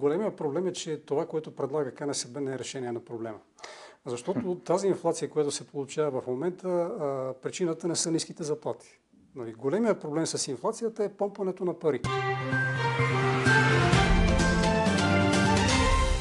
големия проблем е, че това, което предлага КНСБ не е решение на проблема. Защото тази инфлация, която се получава в момента, причината не са ниските заплати. Нали, големия проблем с инфлацията е помпането на пари.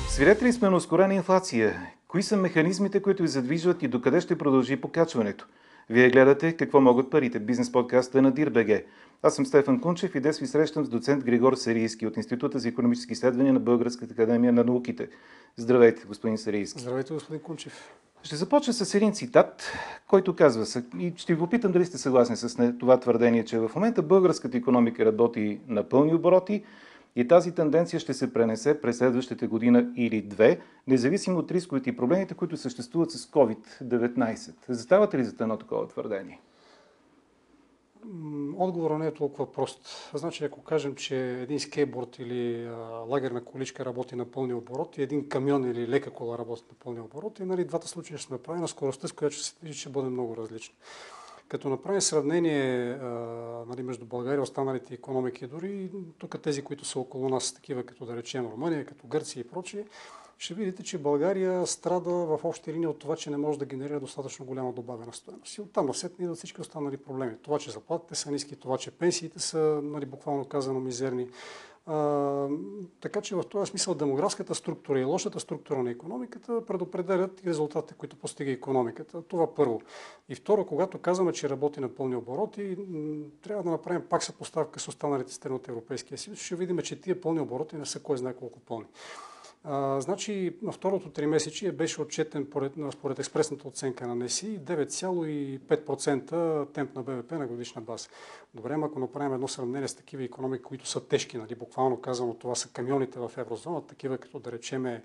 Свидетели сме на ускорена инфлация. Кои са механизмите, които ви задвижват и докъде ще продължи покачването? Вие гледате какво могат парите. Бизнес подкаста на Дирбеге. Аз съм Стефан Кунчев и днес ви срещам с доцент Григор Сарийски от Института за економически изследвания на Българската академия на науките. Здравейте, господин Сарийски. Здравейте, господин Кунчев. Ще започна с един цитат, който казва и ще ви попитам дали сте съгласни с това твърдение, че в момента българската економика работи на пълни обороти, и тази тенденция ще се пренесе през следващите година или две, независимо от рисковете и проблемите, които съществуват с COVID-19. Заставате ли за едно такова твърдение? Отговорът не е толкова прост. Значи, ако кажем, че един скейтборд или лагерна количка работи на пълни обороти, един камион или лека кола работи на пълни обороти, нали, двата случая ще сме на скоростта, с която ще се движи, ще бъде много различна. Като направим сравнение а, нали, между България и останалите економики, дори тук тези, които са около нас, такива като да речем Румъния, като Гърция и прочие, ще видите, че България страда в общи линии от това, че не може да генерира достатъчно голяма добавена стоеност. И оттам насетне идват всички останали проблеми. Това, че заплатите са ниски, това, че пенсиите са, нали, буквално казано, мизерни, така че в този смисъл демографската структура и лошата структура на економиката предопределят и резултатите, които постига економиката. Това първо. И второ, когато казваме, че работи на пълни обороти, трябва да направим пак съпоставка с останалите страни от Европейския съюз. Ще видим, че тия пълни обороти не са кой знае колко пълни. А, значи, на второто три месечи беше отчетен поред, според експресната оценка на НЕСИ 9,5% темп на БВП на годишна база. Добре, ако направим едно сравнение с такива економики, които са тежки, нали, буквално казано, това са камионите в еврозона, такива като да речеме,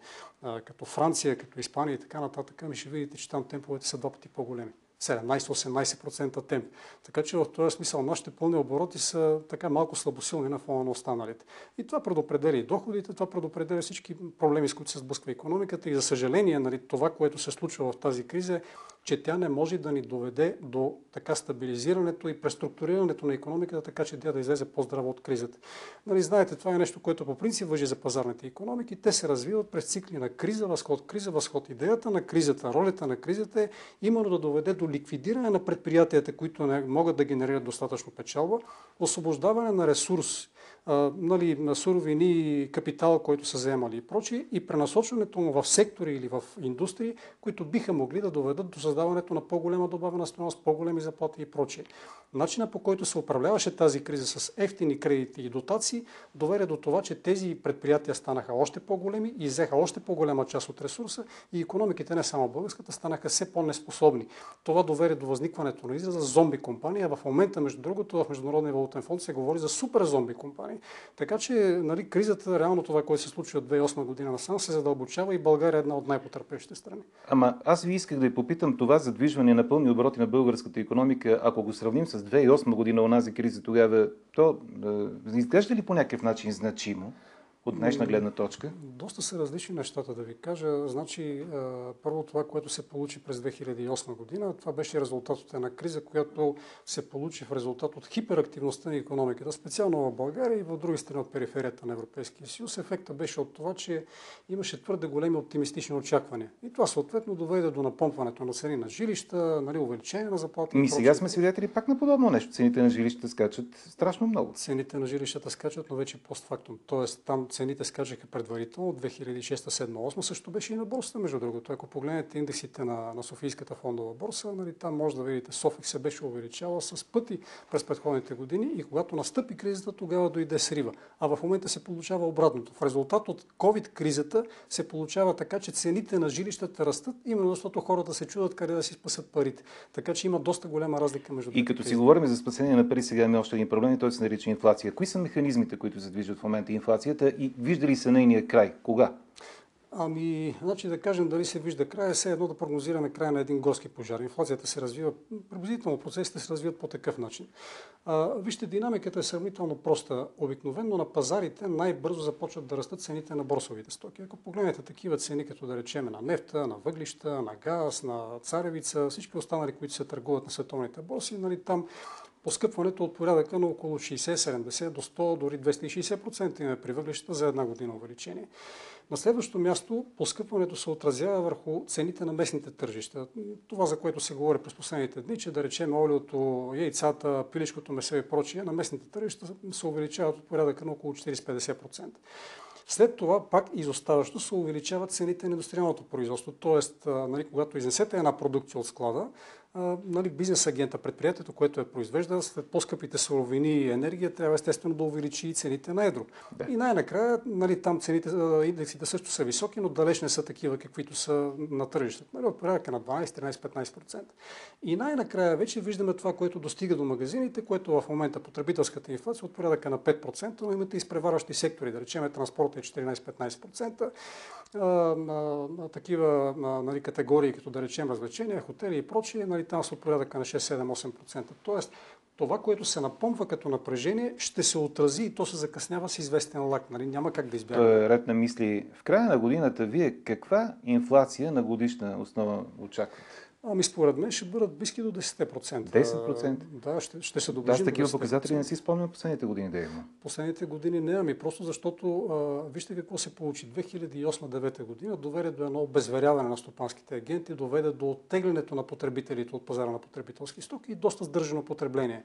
като Франция, като Испания и така нататък, ми ще видите, че там темповете са два пъти по-големи. 17-18% темп. Така че в този смисъл нашите пълни обороти са така малко слабосилни на фона на останалите. И това предопределя и доходите, това предопределя всички проблеми, с които се сблъсква економиката и за съжаление нали, това, което се случва в тази криза че тя не може да ни доведе до така стабилизирането и преструктурирането на економиката, така че тя да излезе по-здраво от кризата. Нали, знаете, това е нещо, което по принцип въжи за пазарните економики. Те се развиват през цикли на криза, възход, криза, възход. Идеята на кризата, ролята на кризата е именно да доведе до ликвидиране на предприятията, които не могат да генерират достатъчно печалба, освобождаване на ресурс нали, на суровини, капитал, който са заемали и прочие, и пренасочването му в сектори или в индустрии, които биха могли да доведат до създаването на по-голема добавена стоеност, по-големи заплати и прочие. Начина по който се управляваше тази криза с ефтини кредити и дотации, доведе до това, че тези предприятия станаха още по-големи и взеха още по-голяма част от ресурса и економиките, не само българската, станаха все по-неспособни. Това доведе до възникването на израза зомби компания. В момента, между другото, в Международния валутен фонд се говори за супер зомби компания страни. Така че нали, кризата, реално това, което се случи от 2008 година насам, се задълбочава и България е една от най-потърпещите страни. Ама аз ви исках да ви попитам това задвижване на пълни обороти на българската економика, ако го сравним с 2008 година, онази криза тогава, то е, изглежда ли по някакъв начин значимо? От днешна гледна точка? Доста са различни нещата, да ви кажа. Значи, първо това, което се получи през 2008 година, това беше резултат от една криза, която се получи в резултат от хиперактивността на економиката, специално в България и в други страни от периферията на Европейския съюз. Ефекта беше от това, че имаше твърде големи оптимистични очаквания. И това съответно доведе до напомпването на цени на жилища, нали, увеличение на заплати. И сега сме свидетели пак на подобно нещо. Цените на жилищата скачат страшно много. Цените на жилищата скачат, но вече постфактум. Тоест там цените скачаха предварително от 2006-2007-2008, също беше и на борсата, между другото. Ако погледнете индексите на, на Софийската фондова борса, нали, там може да видите, Софик се беше увеличава с пъти през предходните години и когато настъпи кризата, тогава дойде срива. А в момента се получава обратното. В резултат от COVID-кризата се получава така, че цените на жилищата растат, именно защото хората се чудат къде да си спасат парите. Така че има доста голяма разлика между И като си говорим за спасение на пари, сега има още един проблем и той се нарича инфлация. Кои са механизмите, които задвижват в момента инфлацията и вижда ли се нейния край? Кога? Ами, значи да кажем дали се вижда края, е все едно да прогнозираме края на един горски пожар. Инфлацията се развива, приблизително процесите се развиват по такъв начин. А, вижте, динамиката е сравнително проста. Обикновено на пазарите най-бързо започват да растат цените на борсовите стоки. Ако погледнете такива цени, като да речеме на нефта, на въглища, на газ, на царевица, всички останали, които се търгуват на световните борси, нали, там поскъпването от порядъка на около 60-70 до 100, дори 260% има при въглищата за една година увеличение. На следващо място, поскъпването се отразява върху цените на местните тържища. Това, за което се говори през последните дни, че да речем олиото, яйцата, пилишкото месо и прочие, на местните тържища се увеличават от порядъка на около 40-50%. След това пак изоставащо се увеличават цените на индустриалното производство. Тоест, нали, когато изнесете една продукция от склада, нали, бизнес агента, предприятието, което е произвежда, след по-скъпите суровини и енергия, трябва естествено да увеличи цените на едро. Да. И най-накрая, нали, там цените, индексите също са високи, но далеч не са такива, каквито са на тръжищата. Нали, от порядъка на 12, 13, 15%. И най-накрая вече виждаме това, което достига до магазините, което в момента потребителската инфлация от порядъка на 5%, но имате изпреварващи сектори, да речем транспорта е 14-15%, такива нали, категории, като да речем развлечения, хотели и прочие, нали, там са от порядъка на 6-7-8%. Тоест, това, което се напомва като напрежение, ще се отрази и то се закъснява с известен лак. Нали? Няма как да избягаме. е ред на мисли. В края на годината вие каква инфлация на годишна основа очаквате? Ами според мен ще бъдат близки до 10%. 10%? Да, ще, ще се доближим. Да, с такива показатели не си спомням последните години да има. Последните години не, ами просто защото а, вижте какво се получи. 2008-2009 година доведе до едно обезверяване на стопанските агенти, доведе до оттеглянето на потребителите от пазара на потребителски стоки и доста сдържано потребление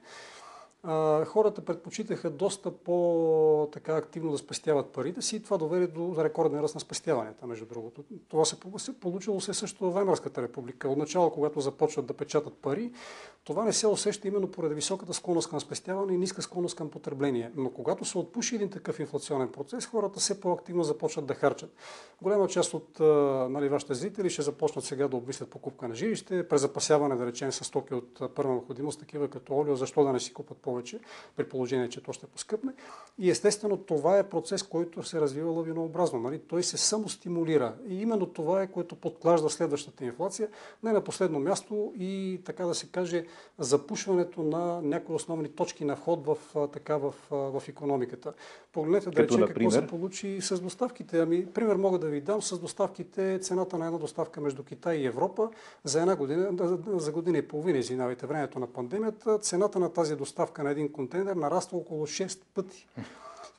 хората предпочитаха доста по-така активно да спестяват парите си и това доведе до рекорден ръст на спестяванията, между другото. Това се получило се също в Ваймарската република. Отначало, когато започват да печатат пари, това не се усеща именно поради високата склонност към спестяване и ниска склонност към потребление. Но когато се отпуши един такъв инфлационен процес, хората все по-активно започват да харчат. Голяма част от нали, вашите зрители ще започнат сега да обмислят покупка на жилище, презапасяване, да речем, с стоки от първа необходимост, такива като олио, защо да не си купат повече, при положение, че то ще поскъпне. И естествено това е процес, който се развива лавинообразно. Нали? Той се самостимулира. И именно това е, което подклажда следващата инфлация. Не на последно място и така да се каже запушването на някои основни точки на вход в, така, в, в економиката. Погледнете да речем какво се получи с доставките. Ами, пример мога да ви дам с доставките, цената на една доставка между Китай и Европа за една година, за година и половина, извинявайте, времето на пандемията, цената на тази доставка на един контейнер нараства около 6 пъти.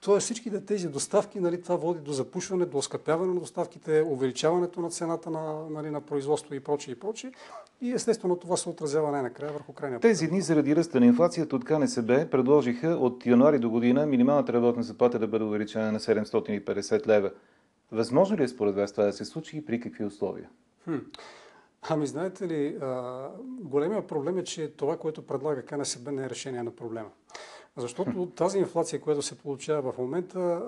Тоест всичките тези доставки, нали, това води до запушване, до оскъпяване на доставките, увеличаването на цената на, нали, на производство и прочее и прочее. И естествено това се отразява най-накрая върху крайния Тези дни заради ръста на инфлацията от КНСБ предложиха от януари до година минималната работна заплата да бъде увеличена на 750 лева. Възможно ли е според вас това да се случи и при какви условия? Хм. Ами знаете ли, големия проблем е, че това, което предлага КНСБ не е решение на проблема. Защото тази инфлация, която се получава в момента,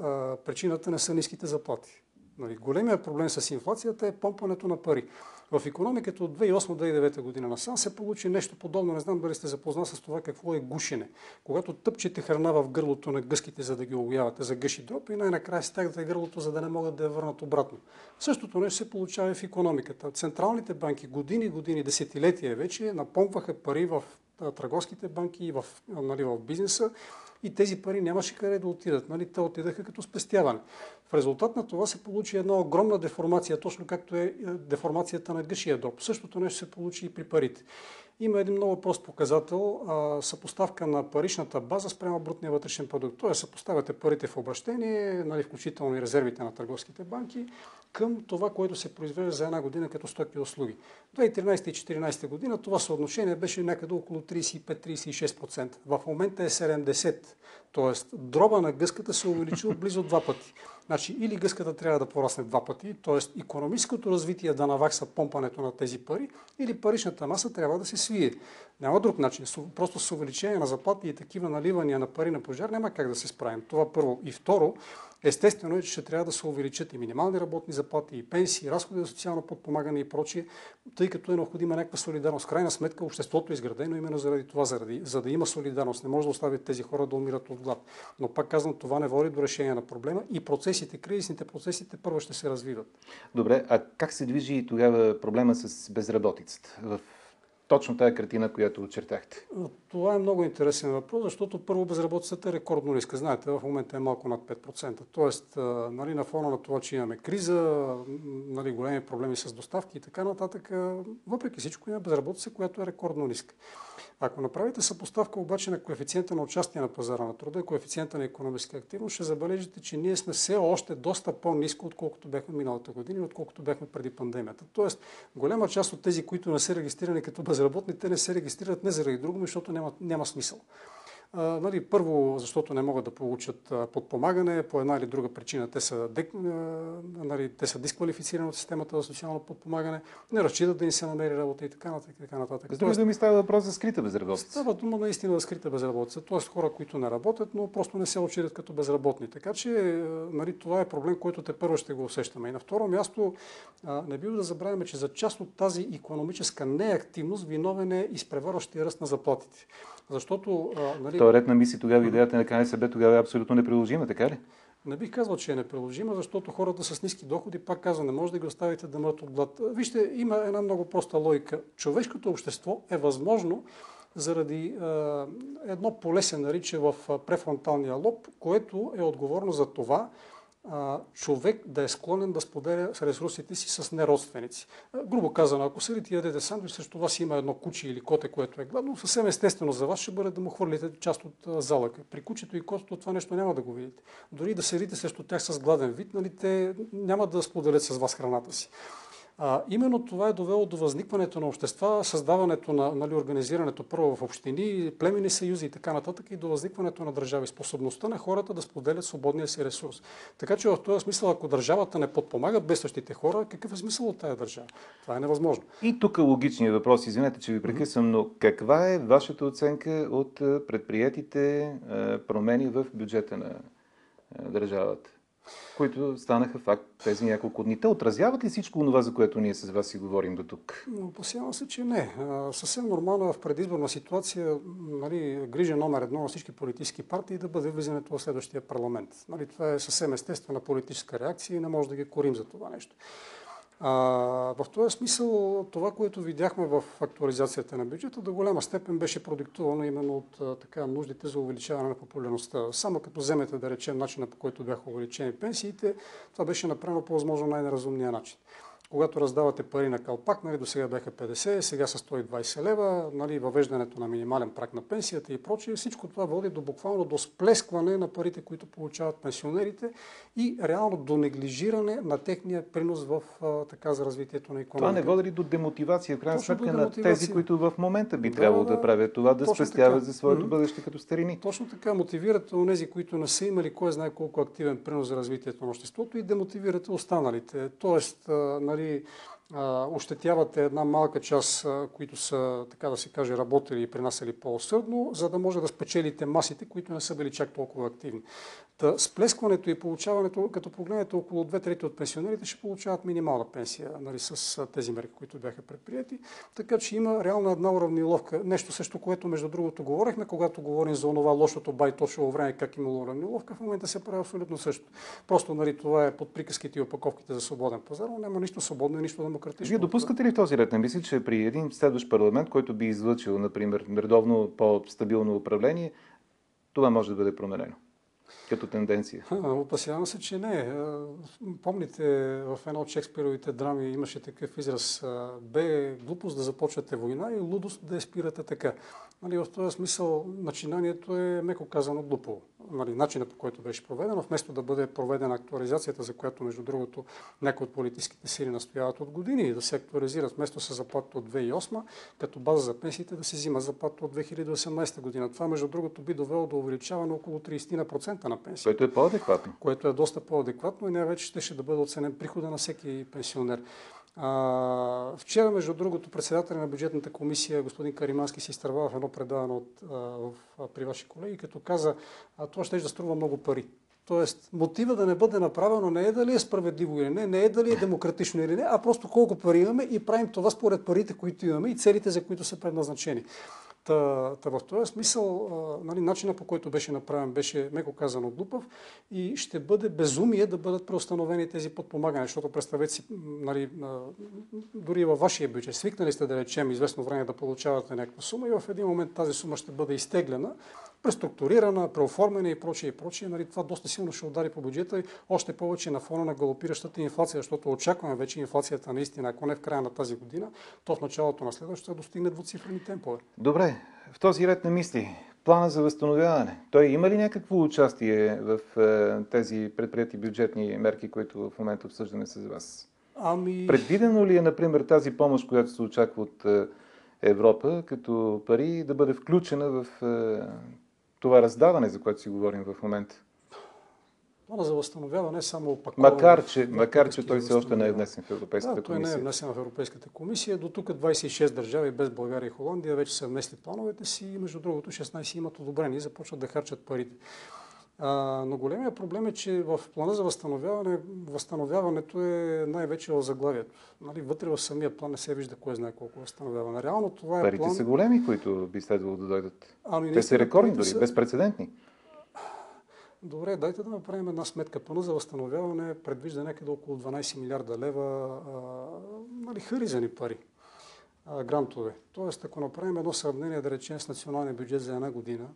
причината не са ниските заплати. Нали, големия проблем с инфлацията е помпането на пари. В економиката от 2008-2009 година насам се получи нещо подобно. Не знам дали сте запознат с това какво е гушене. Когато тъпчете храна в гърлото на гъските, за да ги уловявате за гъши дроп и най-накрая стягате гърлото, за да не могат да я върнат обратно. Същото нещо се получава и в економиката. Централните банки години, години, десетилетия вече напомпваха пари в търговските банки и в, нали, в бизнеса и тези пари нямаше къде да отидат. Нали? Те отидаха като спестяване. В резултат на това се получи една огромна деформация, точно както е, е деформацията на гъшия дроб. Същото нещо се получи и при парите. Има един много прост показател, а, съпоставка на паричната база спрямо брутния вътрешен продукт. Тоест съпоставяте парите в обращение, нали, включително и резервите на търговските банки, към това, което се произвежда за една година като стоки и услуги. 2013 и 2014 година това съотношение беше някъде около 35-36%. В момента е 70%. Тоест дроба на гъската се увеличил близо два пъти. Значи или гъската трябва да порасне два пъти, т.е. економическото развитие да навакса помпането на тези пари, или паричната маса трябва да се свие. Няма друг начин. Просто с увеличение на заплати и такива наливания на пари на пожар няма как да се справим. Това първо. И второ, естествено е, че ще трябва да се увеличат и минимални работни заплати, и пенсии, и разходи за социално подпомагане и прочие, тъй като е необходима някаква солидарност. Крайна сметка обществото е изградено именно заради това, заради, за да има солидарност. Не може да оставят тези хора да умират от глад. Но пак казвам, това не води до решение на проблема и процесите, кризисните процесите първо ще се развиват. Добре, а как се движи тогава проблема с безработицата в точно тази картина, която очертахте? Това е много интересен въпрос, защото първо безработицата е рекордно ниска. Знаете, в момента е малко над 5%. Тоест, нали, на фона на това, че имаме криза, нали, големи проблеми с доставки и така нататък, въпреки всичко има безработица, която е рекордно ниска. Ако направите съпоставка обаче на коефициента на участие на пазара на труда и коефициента на економическа активност, ще забележите, че ние сме все още доста по-низко, отколкото бяхме миналата година и отколкото бяхме преди пандемията. Тоест, голяма част от тези, които не са регистрирани като безработни, те не се регистрират не заради друго, защото няма, няма смисъл нали, първо, защото не могат да получат подпомагане, по една или друга причина те са, нали, те са дисквалифицирани от системата за социално подпомагане, не разчитат да им се намери работа и така нататък. Така нататък. С други думи става въпрос за скрита безработица. Става дума наистина за скрита безработица, т.е. хора, които не работят, но просто не се отчитат като безработни. Така че нали, това е проблем, който те първо ще го усещаме. И на второ място не бива да забравяме, че за част от тази економическа неактивност виновен е изпреварващия ръст на заплатите. Защото... Нали... То ред на мисли тогава идеята на КНСБ тогава е абсолютно неприложима, така ли? Не бих казал, че е неприложима, защото хората с ниски доходи, пак казвам, не може да ги оставите да мрат от глад. Вижте, има една много проста логика. Човешкото общество е възможно заради е, едно поле се нарича в префронталния лоб, което е отговорно за това човек да е склонен да споделя ресурсите си с неродственици. Грубо казано, ако седите и ядете сандвич, срещу вас има едно куче или коте, което е гладно, съвсем естествено за вас ще бъде да му хвърлите част от залъка. При кучето и котето това нещо няма да го видите. Дори да седите срещу тях с гладен вид, нали, те няма да споделят с вас храната си. А, именно това е довело до възникването на общества, създаването на нали, организирането първо в общини, племени съюзи и така нататък и до възникването на държави. Способността на хората да споделят свободния си ресурс. Така че в този смисъл, ако държавата не подпомага бедстващите хора, какъв е смисъл от тази държава? Това е невъзможно. И тук логичният въпрос, извинете, че ви прекъсвам, но каква е вашата оценка от предприятите промени в бюджета на държавата? Които станаха факт тези няколко дни. Те отразяват ли всичко това, за което ние с вас си говорим до тук? Опасявам се, че не. Съвсем нормално в предизборна ситуация нали, грижа номер едно на всички политически партии да бъде влизането в следващия парламент. Нали, това е съвсем естествена политическа реакция и не може да ги корим за това нещо. А, в този смисъл това, което видяхме в актуализацията на бюджета, до голяма степен беше продиктувано именно от така, нуждите за увеличаване на популярността. Само като вземете да речем начина по който бяха увеличени пенсиите, това беше направено по възможно най-неразумния начин когато раздавате пари на калпак, нали, до сега бяха 50, сега са 120 лева, нали, въвеждането на минимален прак на пенсията и прочие, всичко това води до буквално до сплескване на парите, които получават пенсионерите и реално до неглижиране на техния принос в така за развитието на економиката. Това не води ли до демотивация, в крайна сметка, на тези, които в момента би да, трябвало да, правят това, да спестяват за своето mm-hmm. бъдеще като старини? Точно така, мотивирате онези, които не са имали кой знае колко активен принос за развитието на обществото и демотивирате останалите. Тоест, нали, нали, ощетявате една малка част, които са, така да се каже, работили и принасяли по-усърдно, за да може да спечелите масите, които не са били чак толкова активни. Та, сплескването и получаването, като погледнете около две трети от пенсионерите, ще получават минимална пенсия нали, с тези мерки, които бяха предприяти. Така че има реално една уравниловка. Нещо също, което между другото говорихме, когато говорим за онова лошото байтошово време, как имало уравниловка, в момента се прави абсолютно също. Просто нали, това е под приказките и опаковките за свободен пазар, но няма нищо свободно и нищо демократично. Вие допускате ли в този ред на мисли, че при един следващ парламент, който би излъчил, например, редовно по-стабилно управление, това може да бъде променено? като тенденция? Опасявам се, че не. Помните, в една от Шекспировите драми имаше такъв израз бе глупост да започвате война и лудост да я спирате така. Нали, в този смисъл начинанието е, меко казано, глупо. Нали, начинът по който беше проведено, вместо да бъде проведена актуализацията, за която, между другото, някои от политическите сили настояват от години да се актуализират вместо с заплата от 2008, като база за пенсиите да се взима заплата от 2018 година. Това, между другото, би довело до увеличаване около 30% на пенсия. Което е по-адекватно. Което е доста по-адекватно и най-вече ще, ще да бъде оценен прихода на всеки пенсионер. А, вчера, между другото, председателя на бюджетната комисия, господин Каримански, си изтърва в едно предаване от, а, в, а, при ваши колеги, като каза, а, това ще да струва много пари. Тоест, мотива да не бъде направено не е дали е справедливо или не, не е дали е демократично или не, а просто колко пари имаме и правим това според парите, които имаме и целите, за които са предназначени. Та, та в този смисъл, нали, начинът по който беше направен беше, меко казано, глупав и ще бъде безумие да бъдат преустановени тези подпомагания, защото представете си, нали, дори във вашия бюджет, свикнали сте да речем известно време да получавате някаква сума и в един момент тази сума ще бъде изтеглена преструктурирана, преоформена и прочее и прочее. Нали, това доста силно ще удари по бюджета и още повече на фона на галопиращата инфлация, защото очакваме вече инфлацията наистина, ако не в края на тази година, то в началото на следващата достигне двуцифрени темпове. Добре, в този ред на мисли, плана за възстановяване, той има ли някакво участие в е, тези предприяти бюджетни мерки, които в момента обсъждаме с вас? Ами... Предвидено ли е, например, тази помощ, която се очаква от е, Европа като пари, да бъде включена в е, това раздаване, за което си говорим в момента? Плана за възстановяване е само опаковане. Макар, че, макар, че той все още не е внесен в Европейската да, комисия. той не е внесен в Европейската комисия. До тук 26 държави без България и Холандия вече са внесли плановете си и между другото 16 имат одобрени и започват да харчат парите. А, но големия проблем е, че в плана за възстановяване, възстановяването е най-вече в заглавието. Нали, вътре в самия план не се вижда кое знае колко възстановяване. Реално това е Парите план... са големи, които би следвало да дойдат. Ами, Те са рекордни дори, са... безпредседентни. Добре, дайте да направим една сметка. Плана за възстановяване предвижда някъде около 12 милиарда лева а, нали, харизани пари, а, грантове. Тоест, ако направим едно сравнение, да речем, с националния бюджет за една година,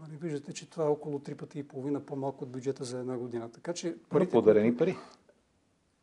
нали, виждате, че това е около 3 пъти и половина по-малко от бюджета за една година. Така че парите, Но подарени пари.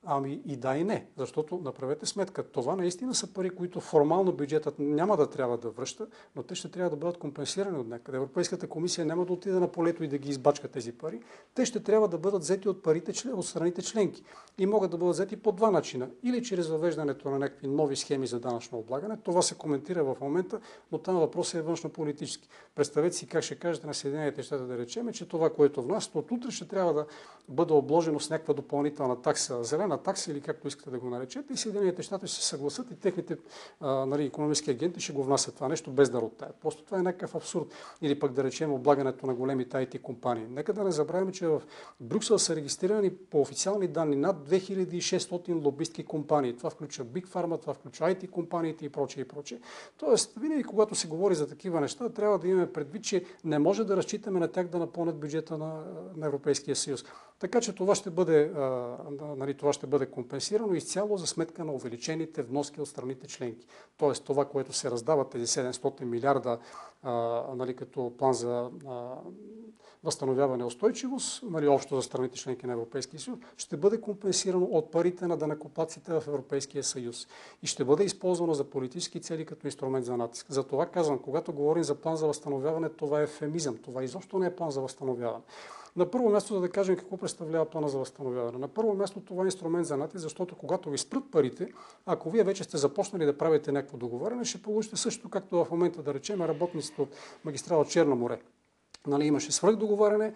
Ами и да и не, защото направете сметка, това наистина са пари, които формално бюджетът няма да трябва да връща, но те ще трябва да бъдат компенсирани от някъде. Европейската комисия няма да отиде на полето и да ги избачка тези пари. Те ще трябва да бъдат взети от парите от страните членки. И могат да бъдат взети по два начина. Или чрез въвеждането на някакви нови схеми за данъчно облагане. Това се коментира в момента, но там въпросът е външно-политически. Представете си как ще кажете на Съединените щати да речеме, че това, което внасят от утре ще трябва да бъде обложено с някаква допълнителна такса, зелена такса или както искате да го наречете, и Съединените щати ще се съгласат и техните а, нали, економически агенти ще го внасят това нещо без да роттаят. Просто това е някакъв абсурд. Или пък да речем облагането на големите IT компании. Нека да не забравяме, че в Брюксел са регистрирани по официални данни над 2600 лобистки компании. Това включва Big Pharma, това включва IT компаниите и прочее и прочее. Тоест, винаги когато се говори за такива неща, трябва да имаме предвид, че не може да разчитаме на тях да напълнят бюджета на, на Европейския съюз. Така че това ще бъде, нали, това ще бъде компенсирано изцяло за сметка на увеличените вноски от страните членки. Тоест това, което се раздава, тези 700 милиарда нали, като план за възстановяване и устойчивост, нали, общо за страните членки на Европейския съюз, ще бъде компенсирано от парите на данакоплаците в Европейския съюз и ще бъде използвано за политически цели като инструмент за натиск. За това казвам, когато говорим за план за възстановяване, това е ефемизъм. Това изобщо не е план за възстановяване. На първо място, да кажем какво представлява плана за възстановяване. На първо място това е инструмент за натиск, защото когато ви спрат парите, ако вие вече сте започнали да правите някакво договаряне, ще получите също, както в момента да речем работниците от магистрала Черно море. Нали, имаше свръхдоговаряне,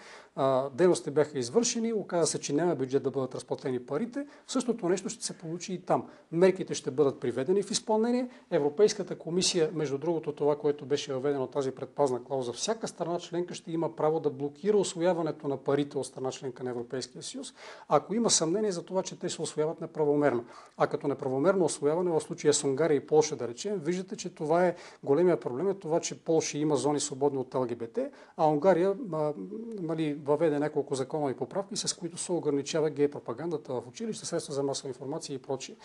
дейностите бяха извършени, оказа се, че няма бюджет да бъдат разплатени парите. Същото нещо ще се получи и там. Мерките ще бъдат приведени в изпълнение. Европейската комисия, между другото това, което беше въведено тази предпазна клауза, всяка страна членка ще има право да блокира освояването на парите от страна членка на Европейския съюз, ако има съмнение за това, че те се освояват неправомерно. А като неправомерно освояване, в случая с Унгария и Полша, да речем, виждате, че това е големия проблем, е това, че Полша има зони свободни от ЛГБТ, а Унгария а, нали, въведе няколко законови поправки, с които се ограничава гей пропагандата в училище, средства за масова информация и прочие.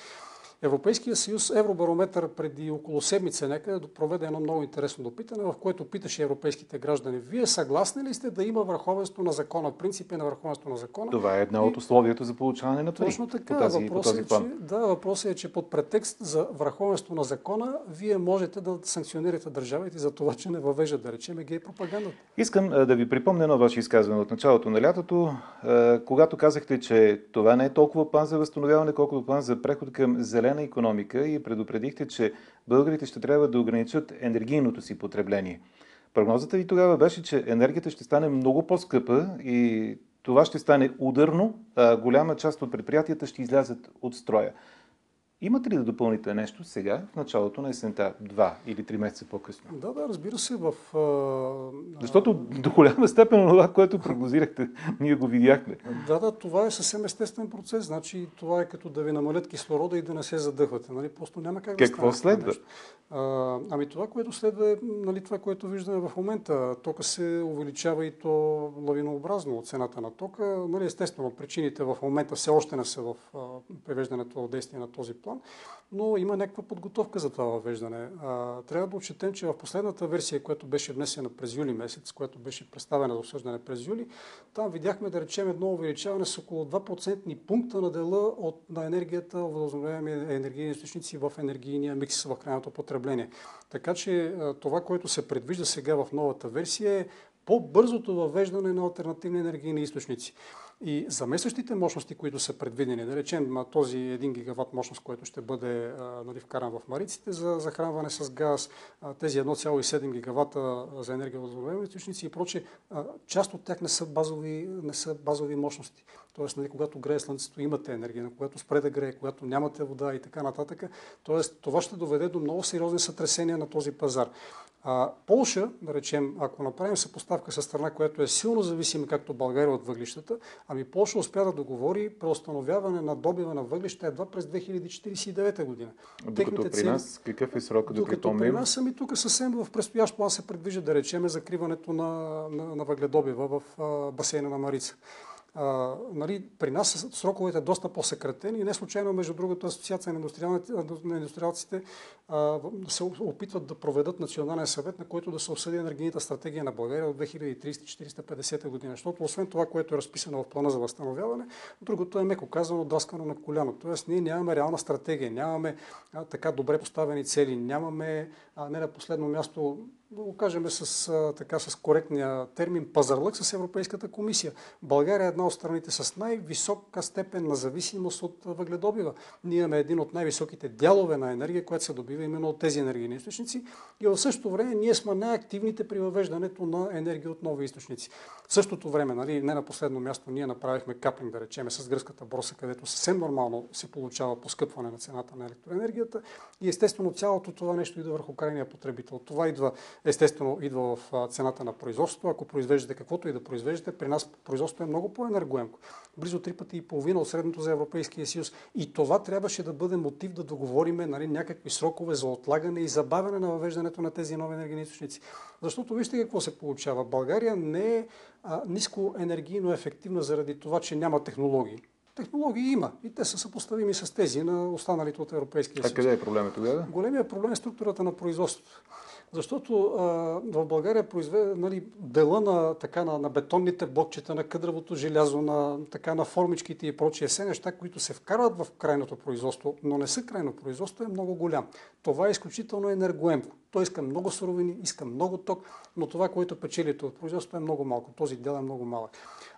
Европейския съюз Евробарометър преди около седмица нека проведе едно много интересно допитане, в което питаше европейските граждани. Вие съгласни ли сте да има върховенство на закона, принципи на върховенство на закона? Това е една от условията за получаване на пари. Точно така. По тази, въпросът, по този план. Е, че, да, въпросът е, че под претекст за върховенство на закона, вие можете да санкционирате държавите за това, че не въвеждат, да речем, гей пропагандата. Искам да ви припомня едно ваше изказване от началото на лятото, когато казахте, че това не е толкова план за възстановяване, колкото план за преход към зелен зелена економика и предупредихте, че българите ще трябва да ограничат енергийното си потребление. Прогнозата ви тогава беше, че енергията ще стане много по-скъпа и това ще стане ударно, а голяма част от предприятията ще излязат от строя. Имате ли да допълните нещо сега, в началото на есента, два или три месеца по-късно? Да, да, разбира се. В, а... Защото до голяма степен това, което прогнозирахте, ние го видяхме. Да, да, това е съвсем естествен процес. Значи, това е като да ви намалят кислорода и да не се задъхвате. Нали? Просто няма как да Какво следва? А, ами това, което следва е нали, това, което виждаме в момента. Тока се увеличава и то лавинообразно от цената на тока. Нали, естествено, причините в момента все още не са в превеждането в действие на този план, но има някаква подготовка за това въвеждане. Трябва да отчетем, че в последната версия, която беше внесена през юли месец, която беше представена за обсъждане през юли, там видяхме да речем едно увеличаване с около 2% пункта на дела от, на енергията в възобновяеми енергийни източници в енергийния микс в крайното потребление. Така че това, което се предвижда сега в новата версия е по-бързото въвеждане на альтернативни енергийни източници. И заместващите мощности, които са предвидени, да речем този 1 гигаватт мощност, който ще бъде нали, вкаран в мариците за захранване с газ, тези 1,7 гигавата за енергия от възобновяеми източници и прочее, част от тях не са базови, не са базови мощности. Тоест, нали, когато грее слънцето, имате енергия, когато спре да грее, когато нямате вода и така нататък. Тоест, това ще доведе до много сериозни сътресения на този пазар. А, Полша, да речем, ако направим съпоставка с страна, която е силно зависима, както България от въглищата, ами Полша успя да договори преустановяване на добива на въглища едва през 2049 година. Докато Техните при нас, цели... какъв е срок? Докато при нас, ами тук съвсем в предстоящ план се предвижда, да речем, закриването на, на, на въгледобива в а, басейна на Марица. Нали, при нас сроковете доста по-съкратени и не случайно, между другото, Асоциация на, индустриалците а, се опитват да проведат национален съвет, на който да се обсъди енергийната стратегия на България от 2030-450 година. Защото освен това, което е разписано в плана за възстановяване, другото е меко казано даскано на коляно. Тоест ние нямаме реална стратегия, нямаме а, така добре поставени цели, нямаме а, не на последно място да го кажем с, така, с коректния термин, пазарлък с Европейската комисия. България е една от страните с най-висока степен на зависимост от въгледобива. Ние имаме един от най-високите дялове на енергия, която се добива именно от тези енергийни източници и в същото време ние сме най-активните при въвеждането на енергия от нови източници. В същото време, нали, не на последно място, ние направихме каплинг, да речеме, с гръцката борса, където съвсем нормално се получава поскъпване на цената на електроенергията и естествено цялото това нещо идва върху крайния потребител. Това идва естествено идва в цената на производството. Ако произвеждате каквото и да произвеждате, при нас производството е много по-енергоемко. Близо три пъти и половина от средното за Европейския съюз. И това трябваше да бъде мотив да договориме нали, някакви срокове за отлагане и забавяне на въвеждането на тези нови енергийни източници. Защото вижте какво се получава. България не е а, ниско енергийно ефективна заради това, че няма технологии. Технологии има и те са съпоставими с тези на останалите от Европейския съюз. А къде е проблемът тогава? Големия проблем е структурата на производството. Защото а, в България произведе нали, дела на, така, на, на бетонните блокчета, на къдравото желязо, на, така, на формичките и прочие все неща, които се вкарват в крайното производство, но не са крайно производство, е много голям. Това е изключително енергоемко. Той иска много суровини, иска много ток, но това, което печелите от производството е много малко. Този дел е много малък.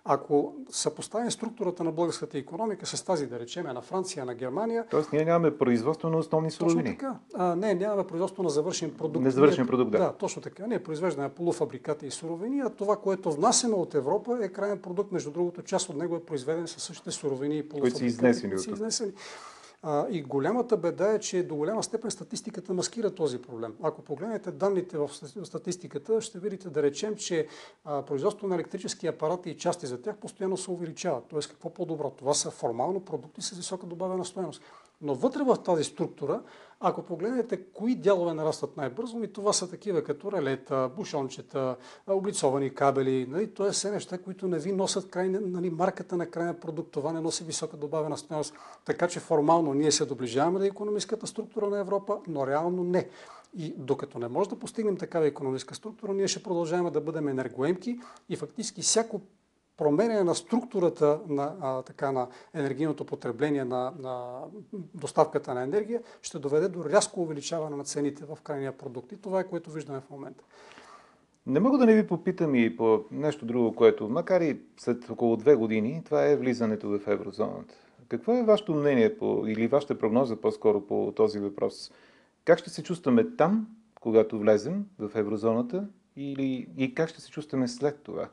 Ако съпоставим структурата на българската економика с тази, да речем, на Франция, на Германия... Тоест ние нямаме производство на основни суровини. Точно така. А, не, нямаме производство на завършен продукт. Незавършен продукт, да. Да, точно така. Ние произвеждаме полуфабрикати и суровини, а това, което внасяме от Европа е крайен продукт. Между другото, част от него е произведен със същите суровини и полуфабрикати. Които са изнесени. А, и голямата беда е, че до голяма степен статистиката маскира този проблем. Ако погледнете данните в статистиката, ще видите да речем, че производството на електрически апарати и части за тях постоянно се увеличава. Тоест какво по-добро? Това са формално продукти с висока добавена стоеност. Но вътре в тази структура, ако погледнете кои дялове нарастват най-бързо, ми това са такива като релета, бушончета, облицовани кабели, нали, т.е. все неща, които не ви носят край, нали, марката на крайния продукт, това не носи висока добавена стоеност. Така че формално ние се доближаваме до економическата структура на Европа, но реално не. И докато не може да постигнем такава економическа структура, ние ще продължаваме да бъдем енергоемки и фактически всяко променяне на структурата на, а, така, на енергийното потребление, на, на доставката на енергия, ще доведе до рязко увеличаване на цените в крайния продукт. И това е което виждаме в момента. Не мога да не ви попитам и по нещо друго, което, макар и след около две години, това е влизането в еврозоната. Какво е вашето мнение по, или вашата прогноза по-скоро по този въпрос? Как ще се чувстваме там, когато влезем в еврозоната или, и как ще се чувстваме след това?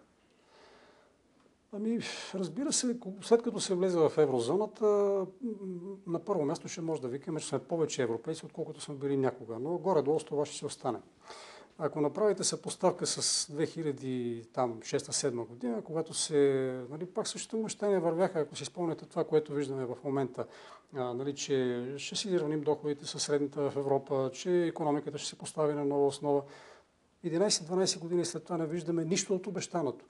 Ами, разбира се, след като се влезе в еврозоната, на първо място ще може да викаме, че сме повече европейци, отколкото сме били някога. Но горе-долу с това ще се остане. Ако направите съпоставка с 2006-2007 година, когато се, нали, пак същото мъщение вървяха, ако си спомняте това, което виждаме в момента, а, нали, че ще си равним доходите със средната в Европа, че економиката ще се постави на нова основа. 11-12 години след това не виждаме нищо от обещаното.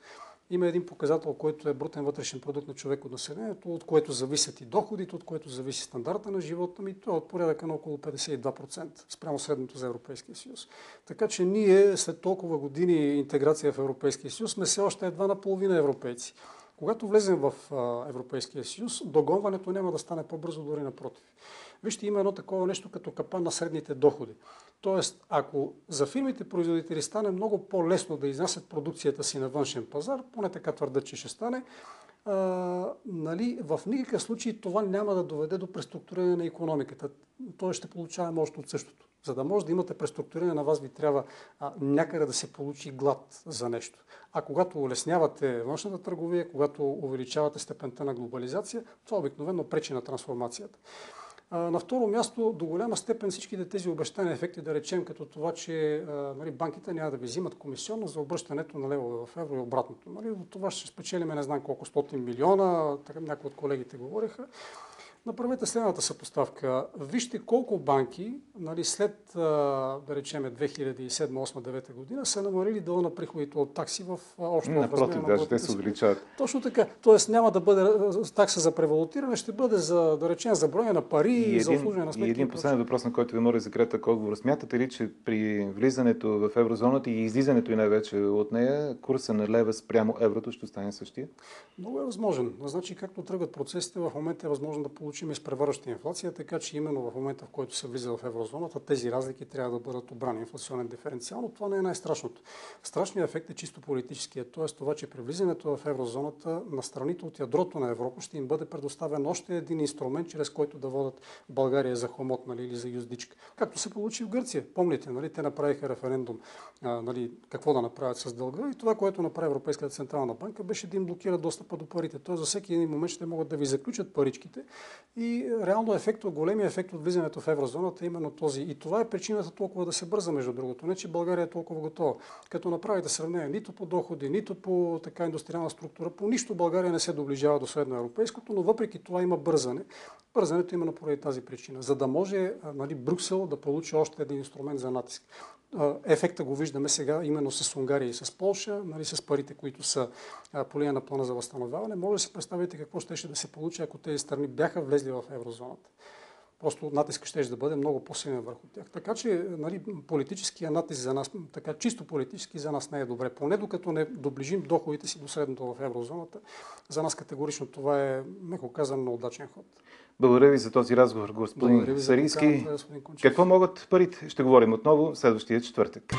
Има един показател, който е брутен вътрешен продукт на човек от населението, от което зависят и доходите, от което зависи стандарта на живота ми. Това е от порядъка на около 52% спрямо средното за Европейския съюз. Така че ние след толкова години интеграция в Европейския съюз сме все още едва на половина европейци. Когато влезем в Европейския съюз, догонването няма да стане по-бързо, дори напротив. Вижте, има едно такова нещо като капан на средните доходи. Тоест, ако за фирмите производители стане много по-лесно да изнасят продукцията си на външен пазар, поне така твърдят, че ще стане, а, нали, в никакъв случай това няма да доведе до преструктуриране на економиката. Той ще получаваме още от същото. За да може да имате преструктуриране, на вас ви трябва а, някъде да се получи глад за нещо. А когато улеснявате външната търговия, когато увеличавате степента на глобализация, това обикновено пречи на трансформацията. На второ място, до голяма степен всичките тези обещани ефекти, да речем, като това, че нали, банките няма да ви взимат комисионно за обръщането на левове в евро и обратното. Нали, от това ще спечелиме не знам колко стотин милиона, така някои от колегите говориха. Направете следната съпоставка. Вижте колко банки нали, след, да речеме, 2007-2008-2009 година са намалили дълга на приходите от такси в общо Напротив, на даже те се увеличават. Точно така. Тоест няма да бъде такса за превалутиране, ще бъде за, да речем, за броя на пари и, един, за обслужване на сметки. И един последен въпрос, на който ви моля за кратък отговор. Смятате ли, че при влизането в еврозоната и излизането и най-вече от нея, курса на лева спрямо еврото ще стане същия? Много е възможен. Значи, както тръгват процесите, в момента е възможно да получим получим изпреварваща инфлация, така че именно в момента, в който се влиза в еврозоната, тези разлики трябва да бъдат обрани инфлационен диференциал, но това не е най-страшното. Страшният ефект е чисто политическият, т.е. това, че при влизането в еврозоната на страните от ядрото на Европа ще им бъде предоставен още един инструмент, чрез който да водят България за хомот нали, или за юздичка. Както се получи в Гърция. Помните, нали, те направиха референдум а, нали, какво да направят с дълга и това, което направи Европейската централна банка, беше да им блокира достъпа до парите. Тоест за всеки един момент ще могат да ви заключат паричките и реално ефект, големия ефект от влизането в еврозоната е именно този. И това е причината толкова да се бърза, между другото. Не, че България е толкова готова. Като направите сравнение нито по доходи, нито по така индустриална структура, по нищо България не се доближава до средноевропейското, но въпреки това има бързане. Бързането именно поради тази причина, за да може нали, Брюксел да получи още един инструмент за натиск. Ефекта го виждаме сега именно с Унгария и с Полша, нали, с парите, които са по линия на плана за възстановяване. Може да си представите какво ще да се получи, ако тези страни бяха влезли в еврозоната. Просто натискът ще да бъде много по-силен върху тях. Така че нали, политическия натиск за нас, така чисто политически за нас не е добре. Поне докато не доближим доходите си до средното в еврозоната, за нас категорично това е, меко казано, удачен ход. Благодаря ви за този разговор, господин Сарийски. Какво могат парите? Ще говорим отново следващия четвъртък.